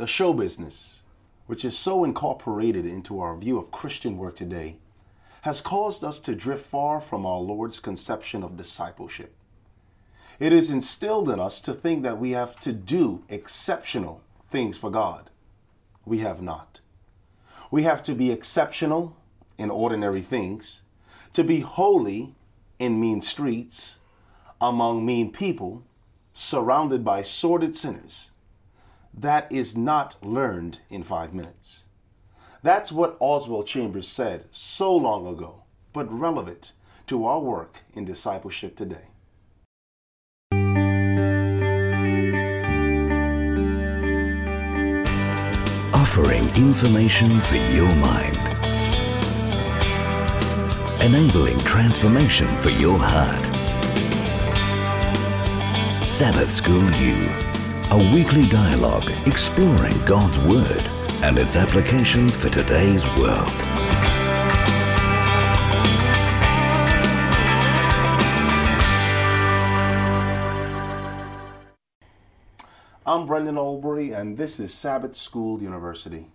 the show business, which is so incorporated into our view of Christian work today, has caused us to drift far from our Lord's conception of discipleship. It is instilled in us to think that we have to do exceptional things for God. We have not. We have to be exceptional in ordinary things, to be holy in mean streets, among mean people, surrounded by sordid sinners. That is not learned in five minutes. That's what Oswald Chambers said so long ago, but relevant to our work in discipleship today. Offering information for your mind. Enabling transformation for your heart. Sabbath School U, a weekly dialogue exploring God's Word and its application for today's world. I'm Brendan Olbury, and this is Sabbath School University.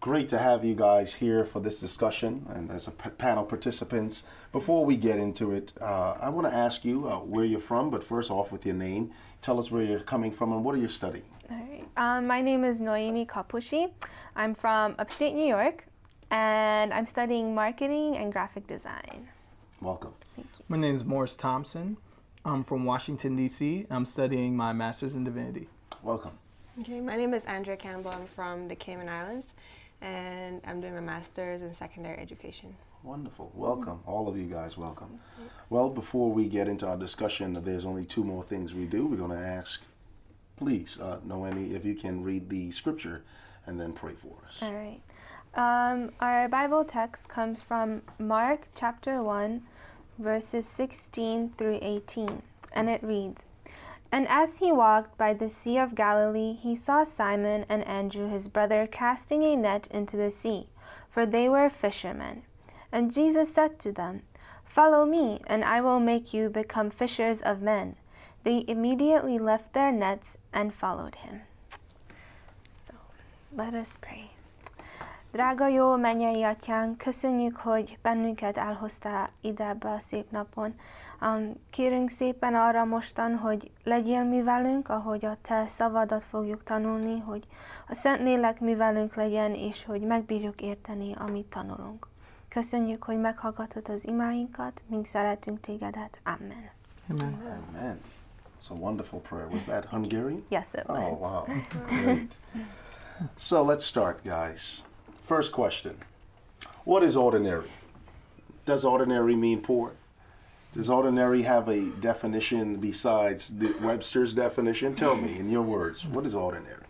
It's great to have you guys here for this discussion and as a p- panel participants. Before we get into it, uh, I want to ask you uh, where you're from, but first off with your name. Tell us where you're coming from and what are you studying? All right. Um, my name is Noemi Kapushi. I'm from upstate New York, and I'm studying marketing and graphic design. Welcome. My name is Morris Thompson. I'm from Washington, D.C. I'm studying my master's in divinity. Welcome. Okay, my name is Andrea Campbell. I'm from the Cayman Islands, and I'm doing my master's in secondary education. Wonderful. Welcome. All of you guys, welcome. Well, before we get into our discussion, there's only two more things we do. We're going to ask, please, uh, Noemi, if you can read the scripture and then pray for us. All right. Um, our Bible text comes from Mark chapter 1, verses 16 through 18, and it reads And as he walked by the Sea of Galilee, he saw Simon and Andrew his brother casting a net into the sea, for they were fishermen. And Jesus said to them, Follow me, and I will make you become fishers of men. They immediately left their nets and followed him. So let us pray. Drága mennyei atyánk, köszönjük, hogy bennünket elhoztál ide ebbe a szép napon. Um, kérünk szépen arra mostan, hogy legyél mi velünk, ahogy a te szavadat fogjuk tanulni, hogy a Szent Lélek mi velünk legyen, és hogy megbírjuk érteni, amit tanulunk. Köszönjük, hogy meghallgatod az imáinkat, mink szeretünk tégedet. Amen. Amen. Amen. It's a wonderful prayer. Was that Hungarian? Yes, it was. Oh, wow. Great. So let's start, guys. First question What is ordinary? Does ordinary mean poor? Does ordinary have a definition besides the Webster's definition? Tell me, in your words, what is ordinary?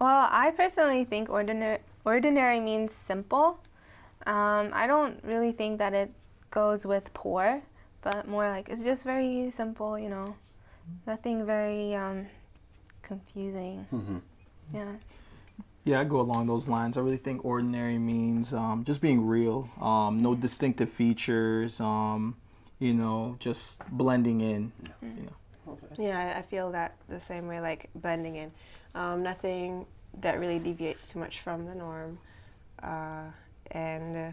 Well, I personally think ordinary ordinary means simple. Um, I don't really think that it goes with poor, but more like it's just very simple, you know, nothing very um, confusing. Mhm. Yeah. Yeah, I go along those lines. I really think ordinary means um, just being real, um, no distinctive features, um, you know, just blending in. You know. Okay. Yeah, I- I feel that the same way, like blending in. Um, nothing that really deviates too much from the norm, uh, and uh,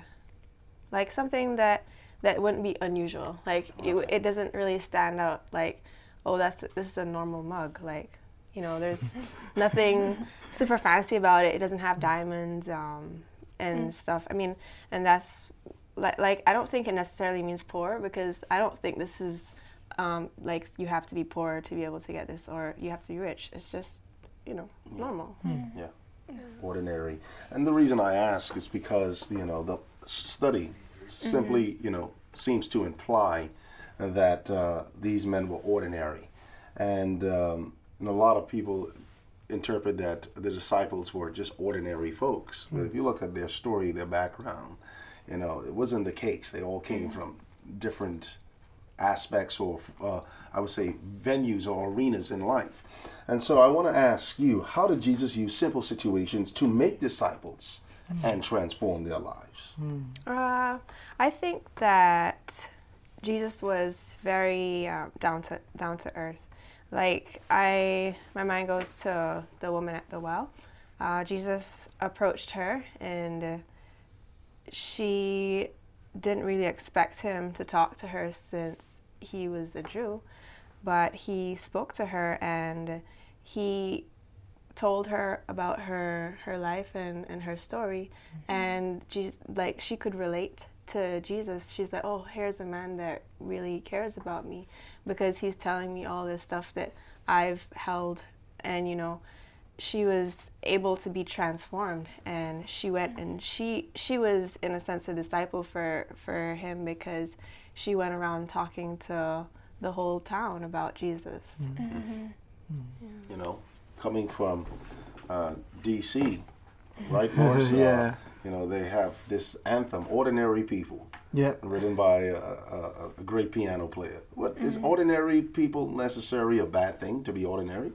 like something that that wouldn't be unusual. Like it, it doesn't really stand out. Like, oh, that's this is a normal mug. Like, you know, there's nothing super fancy about it. It doesn't have diamonds um, and stuff. I mean, and that's like like I don't think it necessarily means poor because I don't think this is um, like you have to be poor to be able to get this or you have to be rich. It's just you know normal. Yeah. Ordinary. And the reason I ask is because, you know, the study simply, you know, seems to imply that uh, these men were ordinary. And, um, and a lot of people interpret that the disciples were just ordinary folks. But if you look at their story, their background, you know, it wasn't the case. They all came from different aspects or uh, I would say venues or arenas in life. And so I want to ask you, how did Jesus use simple situations to make disciples and transform their lives? Uh, I think that Jesus was very uh, down to down to earth. Like I, my mind goes to the woman at the well. Uh, Jesus approached her, and she didn't really expect him to talk to her since he was a Jew, but he spoke to her and he told her about her her life and, and her story and Jesus, like she could relate to Jesus. She's like, "Oh, here's a man that really cares about me because he's telling me all this stuff that I've held and you know, she was able to be transformed and she went and she she was in a sense a disciple for for him because she went around talking to the whole town about Jesus. You know, coming from uh, DC, right, Morris? Uh, Yeah. You know, they have this anthem, "Ordinary People," Yep. written by a, a, a great piano player. What is ordinary people necessarily a bad thing to be ordinary?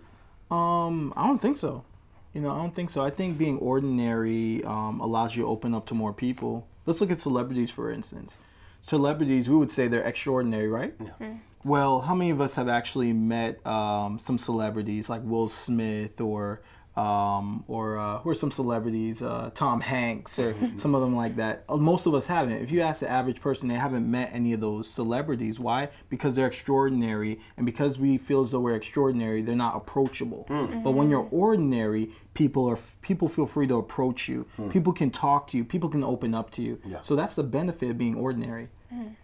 Um, I don't think so. You know, I don't think so. I think being ordinary um, allows you to open up to more people. Let's look at celebrities, for instance. Celebrities, we would say they're extraordinary, right? Yeah. Well, how many of us have actually met um, some celebrities like Will Smith or um, or uh, who are some celebrities? Uh, Tom Hanks or some of them like that. Uh, Most of us haven't. If you ask the average person, they haven't met any of those celebrities. Why? Because they're extraordinary, and because we feel as though we're extraordinary, they're not approachable. But when you're ordinary, people are people feel free to approach you. People can talk to you. People can open up to you. Yeah. So that's the benefit of being ordinary.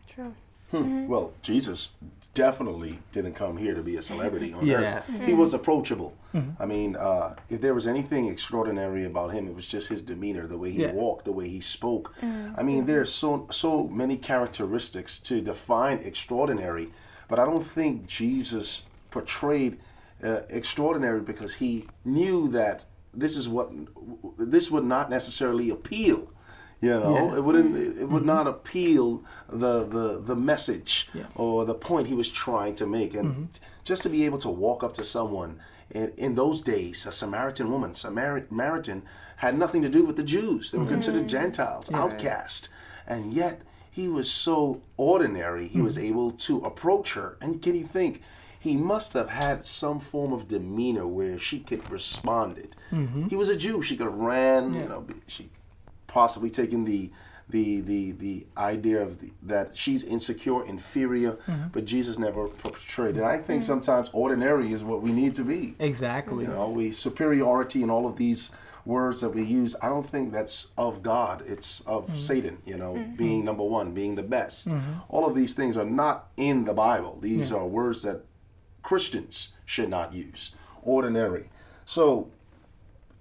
True. Hmm. Mm-hmm. Well, Jesus definitely didn't come here to be a celebrity on Yeah. earth. Mm-hmm. He was approachable. Mm-hmm. I mean, uh, if there was anything extraordinary about him, it was just his demeanor, the way he Yeah. walked, the way he spoke. I mean, there's so so many characteristics to define extraordinary, but I don't think Jesus portrayed uh, extraordinary because he knew that this is what this would not necessarily appeal. You know, Yeah. it wouldn't. It, would mm-hmm. not appeal the the the message Yeah. or the point he was trying to make, and mm-hmm. just to be able to walk up to someone in, in those days, a Samaritan woman, Samaritan had nothing to do with the Jews. They were mm-hmm. considered Gentiles, outcast, and yet he was so ordinary. He was able to approach her, and can you think? He must have had some form of demeanor where she could responded. He was a Jew. She could have ran. You know, she possibly taking the the the the idea of the, that she's insecure, inferior, mm-hmm. but Jesus never portrayed it. I think mm-hmm. sometimes ordinary is what we need to be. Exactly. You know, we superiority and all of these words that we use. I don't think that's of God. It's of mm-hmm. Satan. You know, being number one, being the best. All of these things are not in the Bible. These are words that Christians should not use. Ordinary. So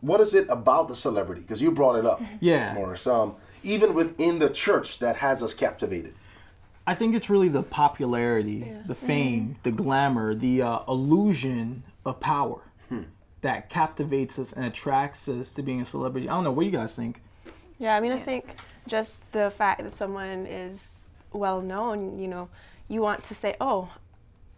what is it about the celebrity? Because you brought it up, Yeah. Morris. Um, even within the church, that has us captivated. I think it's really the popularity, the fame, the glamour, the uh, illusion of power that captivates us and attracts us to being a celebrity. I don't know. What you guys think? Yeah, I mean, I think just the fact that someone is well known, you know, you want to say, oh,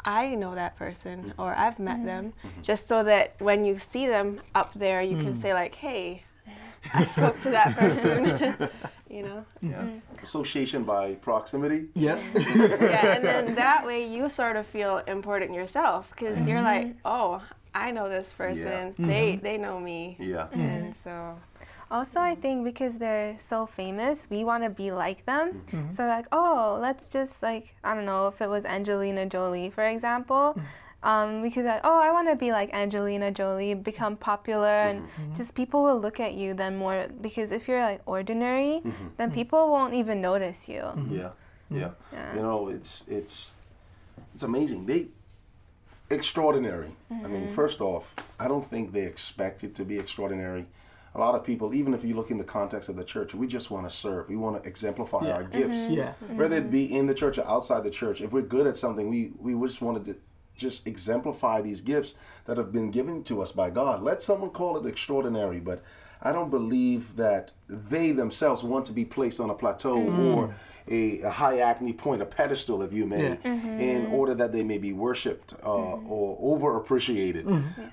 I know that person mm-hmm. or I've met mm-hmm. them, mm-hmm. just so that when you see them up there, you can mm. say, like, hey, I spoke to that person, you know? Yeah. Association by proximity. Yeah. Yeah, and then that way you sort of feel important yourself because you're like, oh, I know this person, they, they know me. Yeah. And so, Also, I think because they're so famous, we want to be like them. Mm-hmm. So, like, oh, let's just like I don't know if it was Angelina Jolie, for example. Mm-hmm. Um, we could be like, oh, I want to be like Angelina Jolie, become popular, mm-hmm. and just people will look at you then more because if you're like ordinary, then people won't even notice you. Yeah, yeah. Yeah. You know, it's it's it's amazing. They extraordinary. I mean, first off, I don't think they expect it to be extraordinary. A lot of people, even if you look in the context of the church, we just want to serve. We want to exemplify our gifts, mm-hmm. Yeah. Mm-hmm. whether it be mm-hmm. in the church or outside the church. If we're good at something, we we just wanted to just exemplify these gifts that have been given to us by God. Let someone call it extraordinary, but I don't believe that they themselves want to be placed on a plateau or a, a high acne point, a pedestal, if you may, in order that they may be worshipped uh, or over appreciated.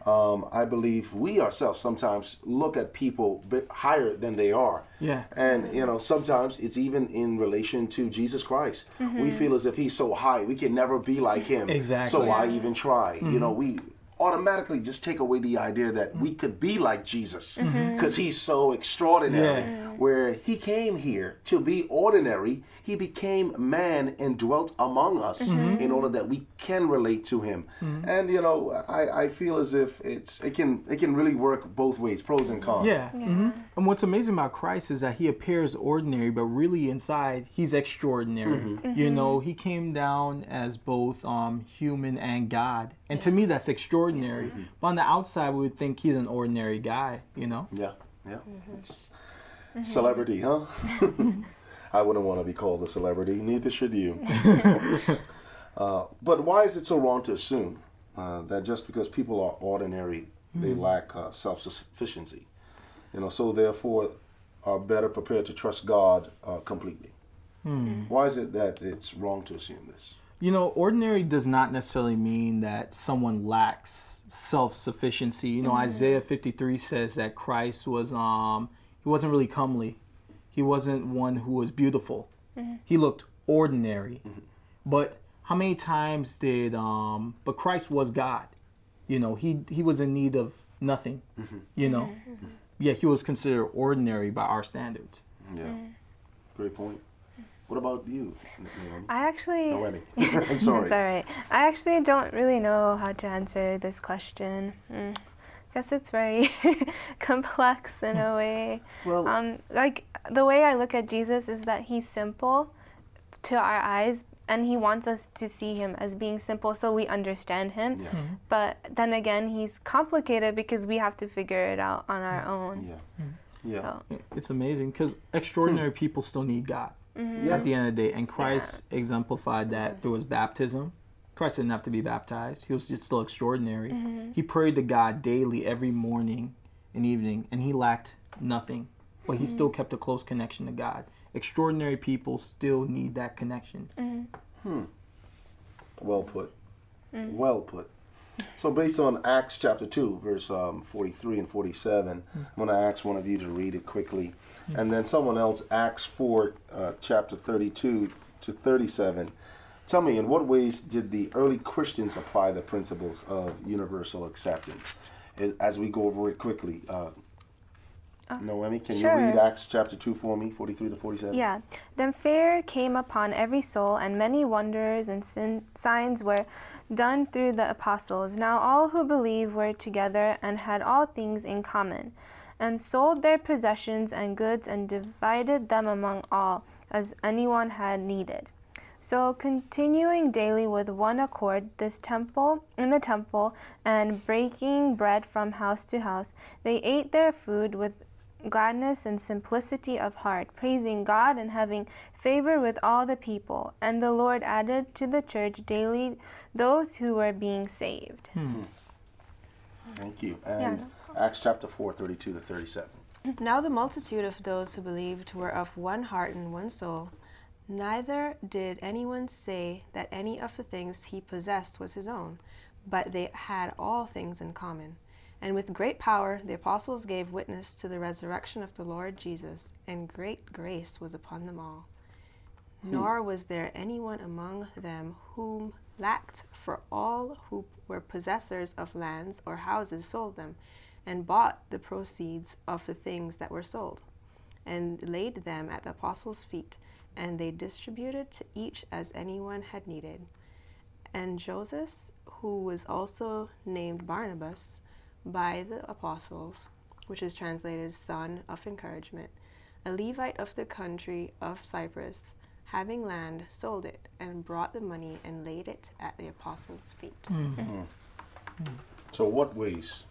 Um, I believe we ourselves sometimes look at people bit higher than they are. Yeah. And you know, sometimes it's even in relation to Jesus Christ. We feel as if he's so high, we can never be like him. Exactly. So why even try? You know, we automatically just take away the idea that we could be like Jesus mm-hmm. Mm-hmm. because he's so extraordinary. Yeah. Mm. Where he came here to be ordinary, he became man and dwelt among us mm-hmm. in order that we can relate to him. And you know, I, I feel as if it's it can it can really work both ways, pros and cons. Yeah. hmm And what's amazing about Christ is that he appears ordinary, but really inside he's extraordinary. You know, he came down as both um, human and God. And to me, that's extraordinary. But on the outside, we would think he's an ordinary guy, you know? Yeah, yeah. It's celebrity, huh? I wouldn't want to be called a celebrity. Neither should you. uh, but why is it so wrong to assume uh, that just because people are ordinary, they lack uh, self-sufficiency? You know, so therefore are better prepared to trust God uh, completely. Why is it that it's wrong to assume this? You know, ordinary does not necessarily mean that someone lacks self-sufficiency. You know, mm-hmm. Isaiah 53 says that Christ was um he wasn't really comely. He wasn't one who was beautiful. Mm-hmm. He looked ordinary. Mm-hmm. But how many times did um but Christ was God. You know, he he was in need of nothing. You know. Yeah, he was considered ordinary by our standards. Yeah, great point. What about you, Naomi? I actually. Noemi? I'm sorry. It's all right. I actually don't really know how to answer this question. Mm. Guess it's very complex in a way. Well- um, like the way I look at Jesus is that he's simple to our eyes, and he wants us to see him as being simple, so we understand him. Yeah. But then again, he's complicated because we have to figure it out on our own. Yeah. Yeah. So, It's amazing because extraordinary people still need God. Yeah. at the end of the day. And Christ exemplified that there was baptism. Christ didn't have to be baptized. He was just still extraordinary. Mm-hmm. He prayed to God daily every morning and evening, and he lacked nothing. But he still mm-hmm. kept a close connection to God. Extraordinary people still need that connection. Mm-hmm. Hmm. Well put. Mm. Well put. So, based on Acts chapter 2, verse um, 43 and 47, I'm going to ask one of you to read it quickly. And then someone else, Acts 4, uh, chapter 32 to 37. Tell me, in what ways did the early Christians apply the principles of universal acceptance? As- we go over it quickly, uh, Oh, Noemi, can sure. you read Acts chapter 2 for me, 43 to 47? Yeah. Then fear came upon every soul, and many wonders and sin- signs were done through the apostles. Now all who believed were together and had all things in common, and sold their possessions and goods and divided them among all, as anyone had needed. So continuing daily with one accord this temple in the temple and breaking bread from house to house, they ate their food with gladness and simplicity of heart, praising God and having favor with all the people. And the Lord added to the church daily those who were being saved. Hmm. Thank you. And no Acts chapter 4, 32 to 37. Now the multitude of those who believed were of one heart and one soul. Neither did anyone say that any of the things he possessed was his own, but they had all things in common. And with great power the apostles gave witness to the resurrection of the Lord Jesus, and great grace was upon them all. Hmm. Nor was there anyone among them whom lacked, for all who were possessors of lands or houses sold them, and bought the proceeds of the things that were sold, and laid them at the apostles' feet, and they distributed to each as anyone had needed. And Joseph, who was also named Barnabas by the apostles, which is translated son of encouragement, a Levite of the country of Cyprus, having land, sold it, and brought the money and laid it at the apostles' feet. Hmm. Hmm. Hmm. So, what ways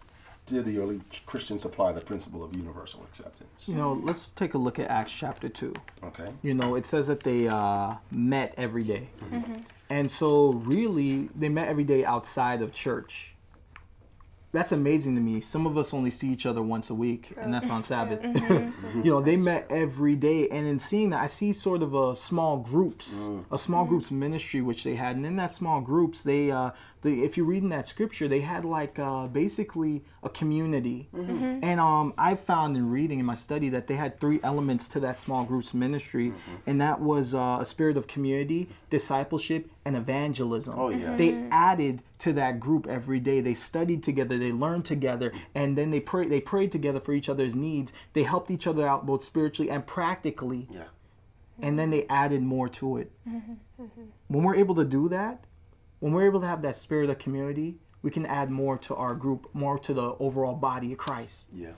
did the early Christians apply the principle of universal acceptance? You know, let's take a look at Acts chapter 2. Okay. You know, it says that they uh, met every day. Mm-hmm. Mm-hmm. And so, really, they met every day outside of church. That's amazing to me. Some of us only see each other once a week, and that's on Sabbath. you know, they met every day, and in seeing that, I see sort of a small groups, a small groups ministry which they had, and in that small groups, they, uh, the if you read in that scripture, they had like uh, basically a community, and um, I found in reading in my study that they had three elements to that small groups ministry, and that was uh, a spirit of community, discipleship, and evangelism. Oh, yes. They added to that group every day. They studied together, they learned together, and then they pray they prayed together for each other's needs. They helped each other out both spiritually and practically. Yeah. And then they added more to it. When we're able to do that, when we're able to have that spirit of community, we can add more to our group, more to the overall body of Christ. Yeah.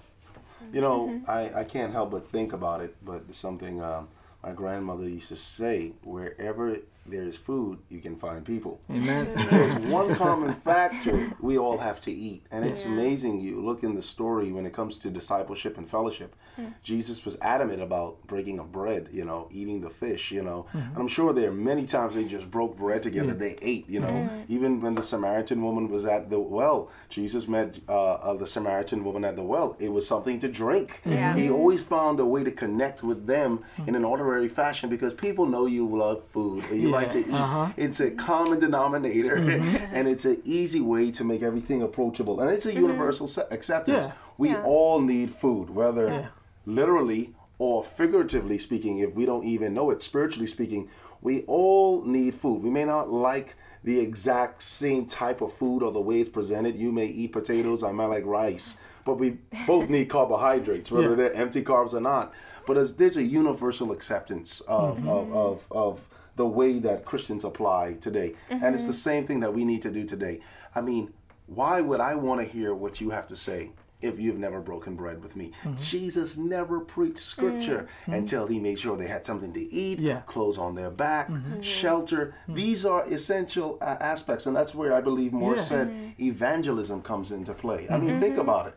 You know, I, I can't help but think about it, but something um, my grandmother used to say wherever there's food, you can find people. Amen. There's one common factor we all have to eat. And it's amazing. You look in the story when it comes to discipleship and fellowship. Hmm. Jesus was adamant about breaking of bread, you know, eating the fish, you know. Hmm. And I'm sure there are many times they just broke bread together, hmm. they ate, you know. Even when the Samaritan woman was at the well, Jesus met uh, uh, the Samaritan woman at the well. It was something to drink. Yeah. He always found a way to connect with them in an ordinary fashion because people know you love food and you like to eat. uh-huh. It's a common denominator mm-hmm. and it's an easy way to make everything approachable. And it's a mm-hmm. universal acceptance. Yeah. We Yeah. all need food, whether Yeah. literally or figuratively speaking, if we don't even know it, spiritually speaking, we all need food. We may not like the exact same type of food or the way it's presented. You may eat potatoes, I might like rice, but we both need carbohydrates, whether Yeah. they're empty carbs or not. But as, there's a universal acceptance of, of, mm-hmm. of, of the way that Christians apply today. And it's the mm-hmm. same thing that we need to do today. I mean, why would I want to hear what you have to say if you've never broken bread with me? Mm-hmm. Jesus never preached scripture mm-hmm. until he made sure they had something to eat, Yeah. clothes on their back, shelter. These are essential uh, aspects, and that's where I believe Moore Yeah. said evangelism comes into play. I mean, think about it.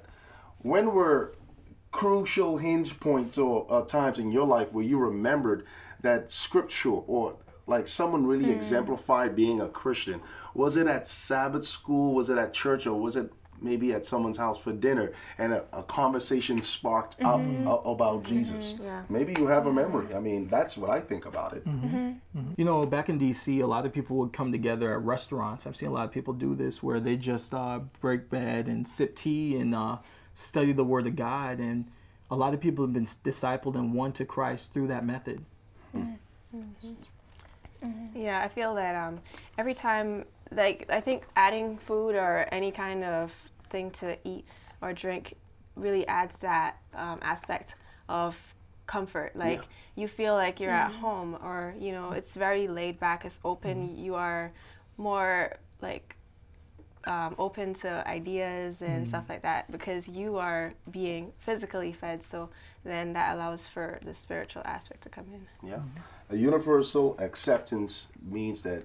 When were crucial hinge points or uh, times in your life where you remembered that scripture or like someone really hmm. exemplified being a Christian? Was it at Sabbath school? Was it at church? Or was it maybe at someone's house for dinner and a, a conversation sparked up mm-hmm. a- about mm-hmm. Jesus? Yeah. Maybe you have a memory. I mean, that's what I think about it. Mm-hmm. You know, back in DC, a lot of people would come together at restaurants. I've seen a lot of people do this where they just uh, break bread and sip tea and uh, study the Word of God. And a lot of people have been discipled and won to Christ through that method. Yeah, I feel that um, every time, like, I think adding food or any kind of thing to eat or drink really adds that um, aspect of comfort. Like, you feel like you're at home, or, you know, it's very laid back, it's open, you are more, like, um, open to ideas and stuff like that because you are being physically fed. So then that allows for the spiritual aspect to come in. Yeah. A universal acceptance means that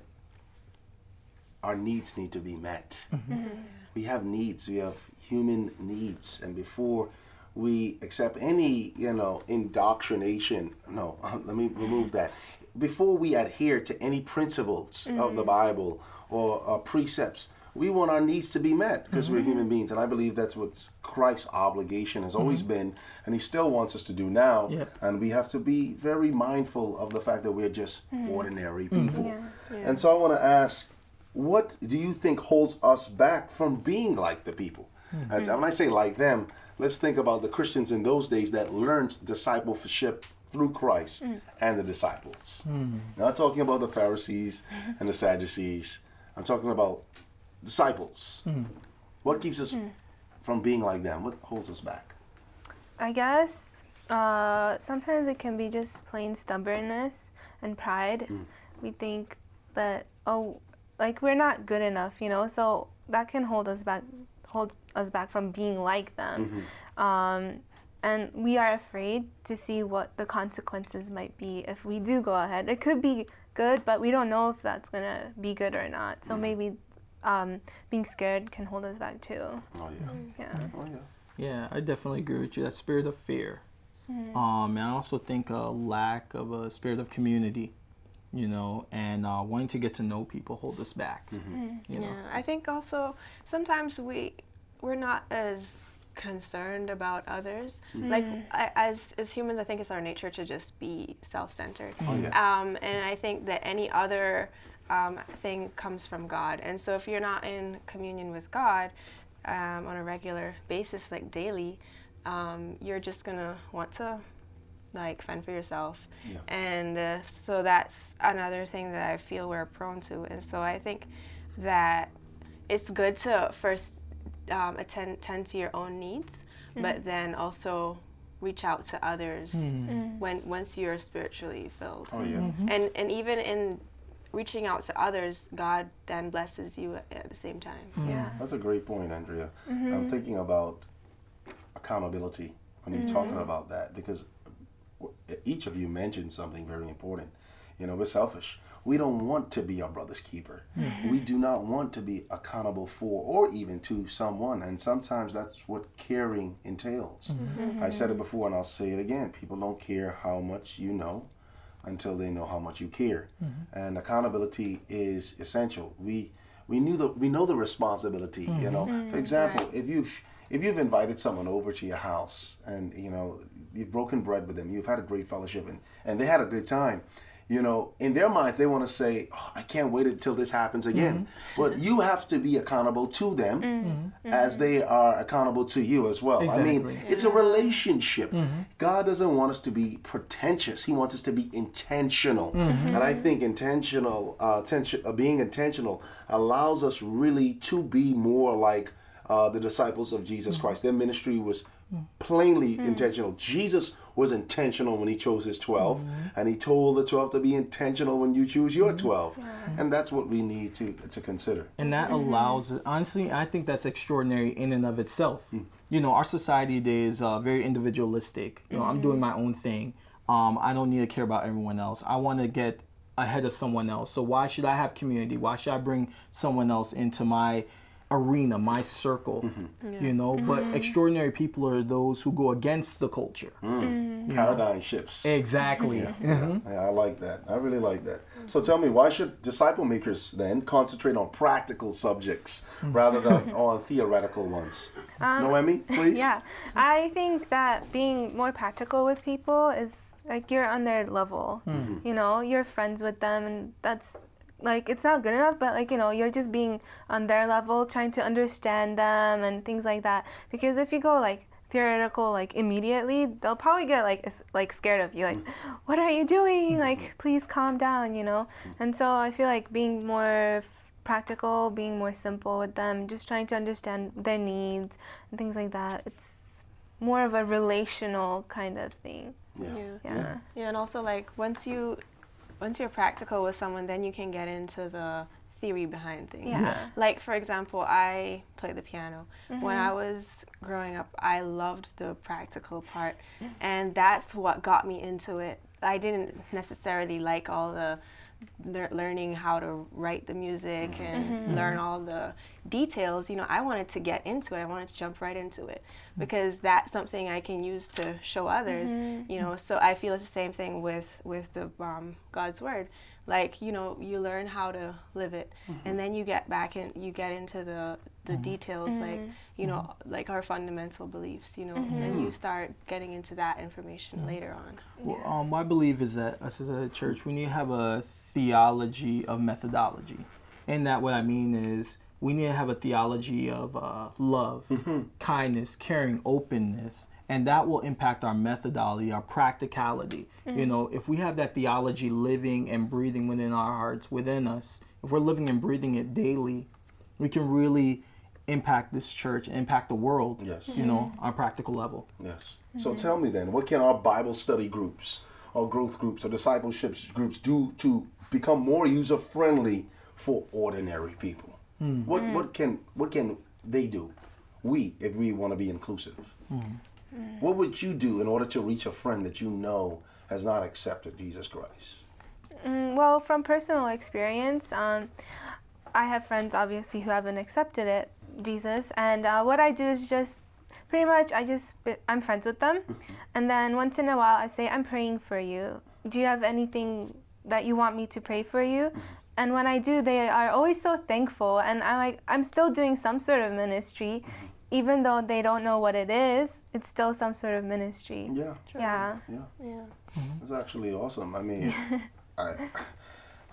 our needs need to be met. Mm-hmm. Mm-hmm. Mm-hmm. We have needs, we have human needs, and before we accept any, you know, indoctrination, no, uh, let me remove that. Before we adhere to any principles of the Bible or uh, precepts, we want our needs to be met because we're mm-hmm. human beings, and I believe that's what Christ's obligation has always mm-hmm. been, and He still wants us to do now. Yep. And we have to be very mindful of the fact that we're just mm-hmm. ordinary people. Yeah. And so I want to ask, what do you think holds us back from being like the people? And when I say like them, let's think about the Christians in those days that learned discipleship through Christ mm. and the disciples. Mm. Not talking about the Pharisees and the Sadducees. I'm talking about disciples. Hmm. What keeps us hmm. from being like them? What holds us back? I guess uh, sometimes it can be just plain stubbornness and pride. Hmm. We think that oh, like we're not good enough, you know. So that can hold us back, hold us back from being like them. Mm-hmm. Um, and we are afraid to see what the consequences might be if we do go ahead. It could be good, but we don't know if that's gonna be good or not. So maybe um, being scared can hold us back too. Oh yeah. Yeah. Oh yeah. Yeah, I definitely agree with you. That spirit of fear. Um, and I also think a lack of a spirit of community, you know, and uh, wanting to get to know people hold us back. You know. Yeah, I think also sometimes we we're not as concerned about others. Like I, as as humans, I think it's our nature to just be self-centered. Oh, yeah. Um, and I think that any other um, thing comes from God. And so if you're not in communion with God um, on a regular basis, like daily, um, you're just gonna want to like fend for yourself. Yeah. And uh, so that's another thing that I feel we're prone to. And so I think that it's good to first um, attend tend to your own needs, but then also reach out to others when once you're spiritually filled. Oh yeah. And and even in reaching out to others, God then blesses you at, at the same time. Mm. Yeah. That's a great point, Andrea. I'm mm-hmm. thinking about accountability when you're talking mm-hmm. about that because each of you mentioned something very important. You know, we're selfish. We don't want to be our brother's keeper. Mm-hmm. We do not want to be accountable for or even to someone. And sometimes that's what caring entails. I said it before and I'll say it again. People don't care how much you know until they know how much you care. Mm-hmm. And accountability is essential. We we knew the we know the responsibility. You know, mm-hmm. for mm-hmm. example, if you've if you've invited someone over to your house and you know you've broken bread with them, you've had a great fellowship and and they had a good time. You know, in their minds, they want to say, oh, "I can't wait until this happens again." Mm-hmm. But you have to be accountable to them, mm-hmm. Mm-hmm. as they are accountable to you as well. Exactly. I mean, Exactly. it's a relationship. God doesn't want us to be pretentious. He wants us to be intentional. And I think intentional, uh, tension, uh, being intentional, allows us really to be more like uh, the disciples of Jesus Christ. Their ministry was mm. plainly mm. intentional. Jesus was intentional when he chose his 12, and he told the 12 to be intentional when you choose your 12. And that's what we need to, to consider. and that allows honestly i think that's extraordinary in and of itself. You know our society today is uh, very individualistic. You know i'm doing my own thing. Um, i don't need to care about everyone else. I want to get ahead of someone else. So why should i have community? Why should i bring someone else into my arena my circle mm-hmm. you know but mm-hmm. extraordinary people are those who go against the culture mm. mm-hmm. Paradigm shifts. exactly. Yeah, I like that. I really like that. So tell me, why should disciple makers then concentrate on practical subjects mm. rather than on theoretical ones? Um, Noemi, please. Yeah, I think that being more practical with people is like you're on their level. You know, you're friends with them, and that's like it's not good enough, but like you know, you're just being on their level, trying to understand them and things like that. Because if you go like theoretical like immediately they'll probably get like s- like scared of you like what are you doing mm-hmm. like please calm down you know and so i feel like being more practical being more simple with them just trying to understand their needs and things like that it's more of a relational kind of thing Yeah. Yeah. yeah Yeah, and also like once you once you're practical with someone, then you can get into the theory behind things. Yeah. Like for example, I play the piano. When mm-hmm. I was growing up, I loved the practical part, and that's what got me into it. I didn't necessarily like all the lear- learning how to write the music mm-hmm. and mm-hmm. learn all the details. You know, I wanted to get into it. I wanted to jump right into it mm-hmm. because that's something I can use to show others. You know, so I feel it's the same thing with with the um, God's word. Like you know, you learn how to live it, and then you get back and you get into the the details, like you know, like our fundamental beliefs. You know, and you start getting into that information later on. Well, um, my belief is that us as a church, we need to have a theology of methodology. And that what I mean is we need to have a theology of uh, love, mm-hmm. kindness, caring, openness, and that will impact our methodology, our practicality. You mm. know, if we have that theology living and breathing within our hearts, within us, if we're living and breathing it daily, we can really impact this church and impact the world. Yes. You know, mm-hmm. on a practical level. Yes. So mm-hmm. tell me then, what can our Bible study groups or growth groups or discipleship groups do to become more user friendly for ordinary people? What what can what can they do? We, if we want to be inclusive. What would you do in order to reach a friend that you know has not accepted Jesus Christ? Mm, well, from personal experience, um, I have friends obviously who haven't accepted it, Jesus, and uh, what I do is just pretty much I just I'm friends with them, and then once in a while I say I'm praying for you. Do you have anything that you want me to pray for you? And when I do, they are always so thankful, and I'm like I'm still doing some sort of ministry, even though they don't know what it is, it's still some sort of ministry. Yeah, Yeah. yeah. Yeah. Mm-hmm. That's actually awesome. I mean, I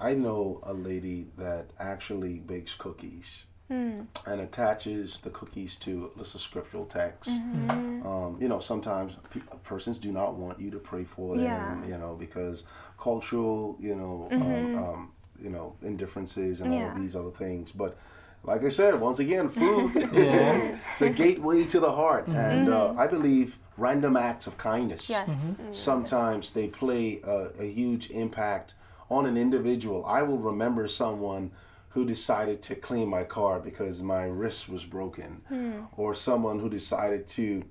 I know a lady that actually bakes cookies and attaches the cookies to list of scriptural texts. Um, you know, sometimes pe- persons do not want you to pray for them. Yeah. You know, because cultural, you know, um, um, you know, indifferences and all Yeah. of these other things. But like I said, once again, food Yeah. it's a gateway to the heart, and uh, I believe random acts of kindness Yes. sometimes they play a, a huge impact on an individual. I will remember someone who decided to clean my car because my wrist was broken, hmm. or someone who decided to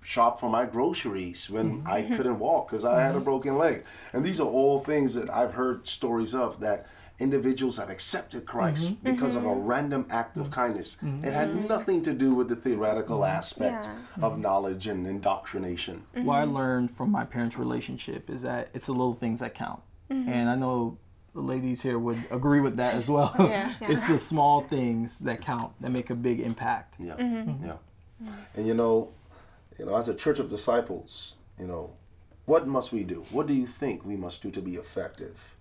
shop for my groceries when hmm. I couldn't walk because I had a hmm. broken leg. And these are all things that I've heard stories of that individuals have accepted Christ mm-hmm. because of a mm-hmm. random act of mm. kindness. It had mm-hmm. nothing to do with the theoretical aspect of knowledge and indoctrination. what I learned from my parents' relationship is that it's the little things that count. And I know the ladies here would agree with that as well. Yeah. it's the small things that count that make a big impact. Yeah, yeah. And you know, you know, as a church of disciples, you know, what must we do? What do you think we must do to be effective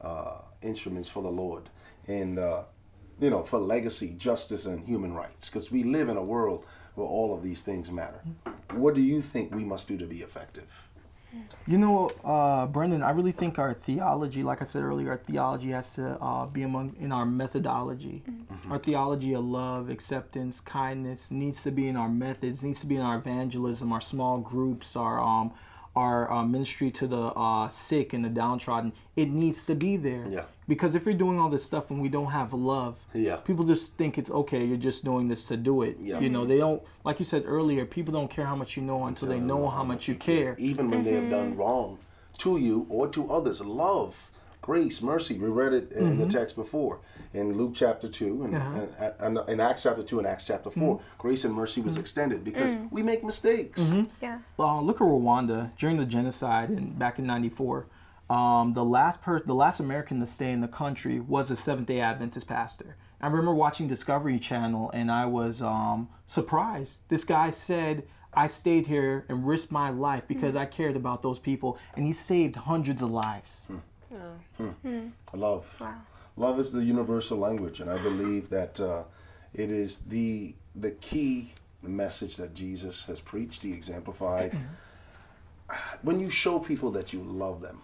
uh, instruments for the Lord and uh, you know for legacy, justice, and human rights? Because we live in a world where all of these things matter. What do you think we must do to be effective? You know, uh, Brendan, I really think our theology, like I said earlier, our theology has to uh, be among in our methodology. Our theology of love, acceptance, kindness needs to be in our methods, needs to be in our evangelism, our small groups, our um, our uh, ministry to the uh, sick and the downtrodden. It needs to be there. Yeah. Because if you're doing all this stuff and we don't have love, Yeah. people just think it's okay. You're just doing this to do it. Yeah. You know, they don't, like you said earlier, people don't care how much you know until they know how much you care. even when they have done mm-hmm. wrong to you or to others. Love, grace, mercy. We read it in the mm-hmm. text before in Luke chapter 2 and, uh-huh. and, and in Acts chapter 2 and Acts chapter 4. Mm-hmm. Grace and mercy was extended because mm. we make mistakes. Yeah. uh, look at Rwanda during the genocide and back in '94. Um, the last per- the last American to stay in the country was a Seventh Day Adventist pastor. I remember watching Discovery Channel and I was um, surprised. This guy said, "I stayed here and risked my life because I cared about those people," and he saved hundreds of lives. Love. Wow. Love is the universal language, and I believe that uh, it is the the key message that Jesus has preached. He exemplified. when you show people that you love them,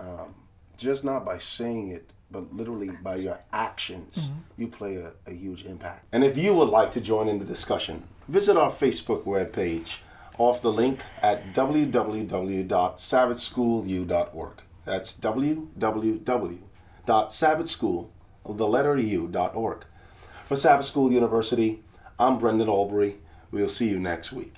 um, just not by saying it, but literally by your actions, you play a, a huge impact. And if you would like to join in the discussion, visit our Facebook webpage off the link at www.sabbathschoolu.org. That's www.sabbathschool, the letter u.org. For Sabbath School University, I'm Brendan Albury. We'll see you next week.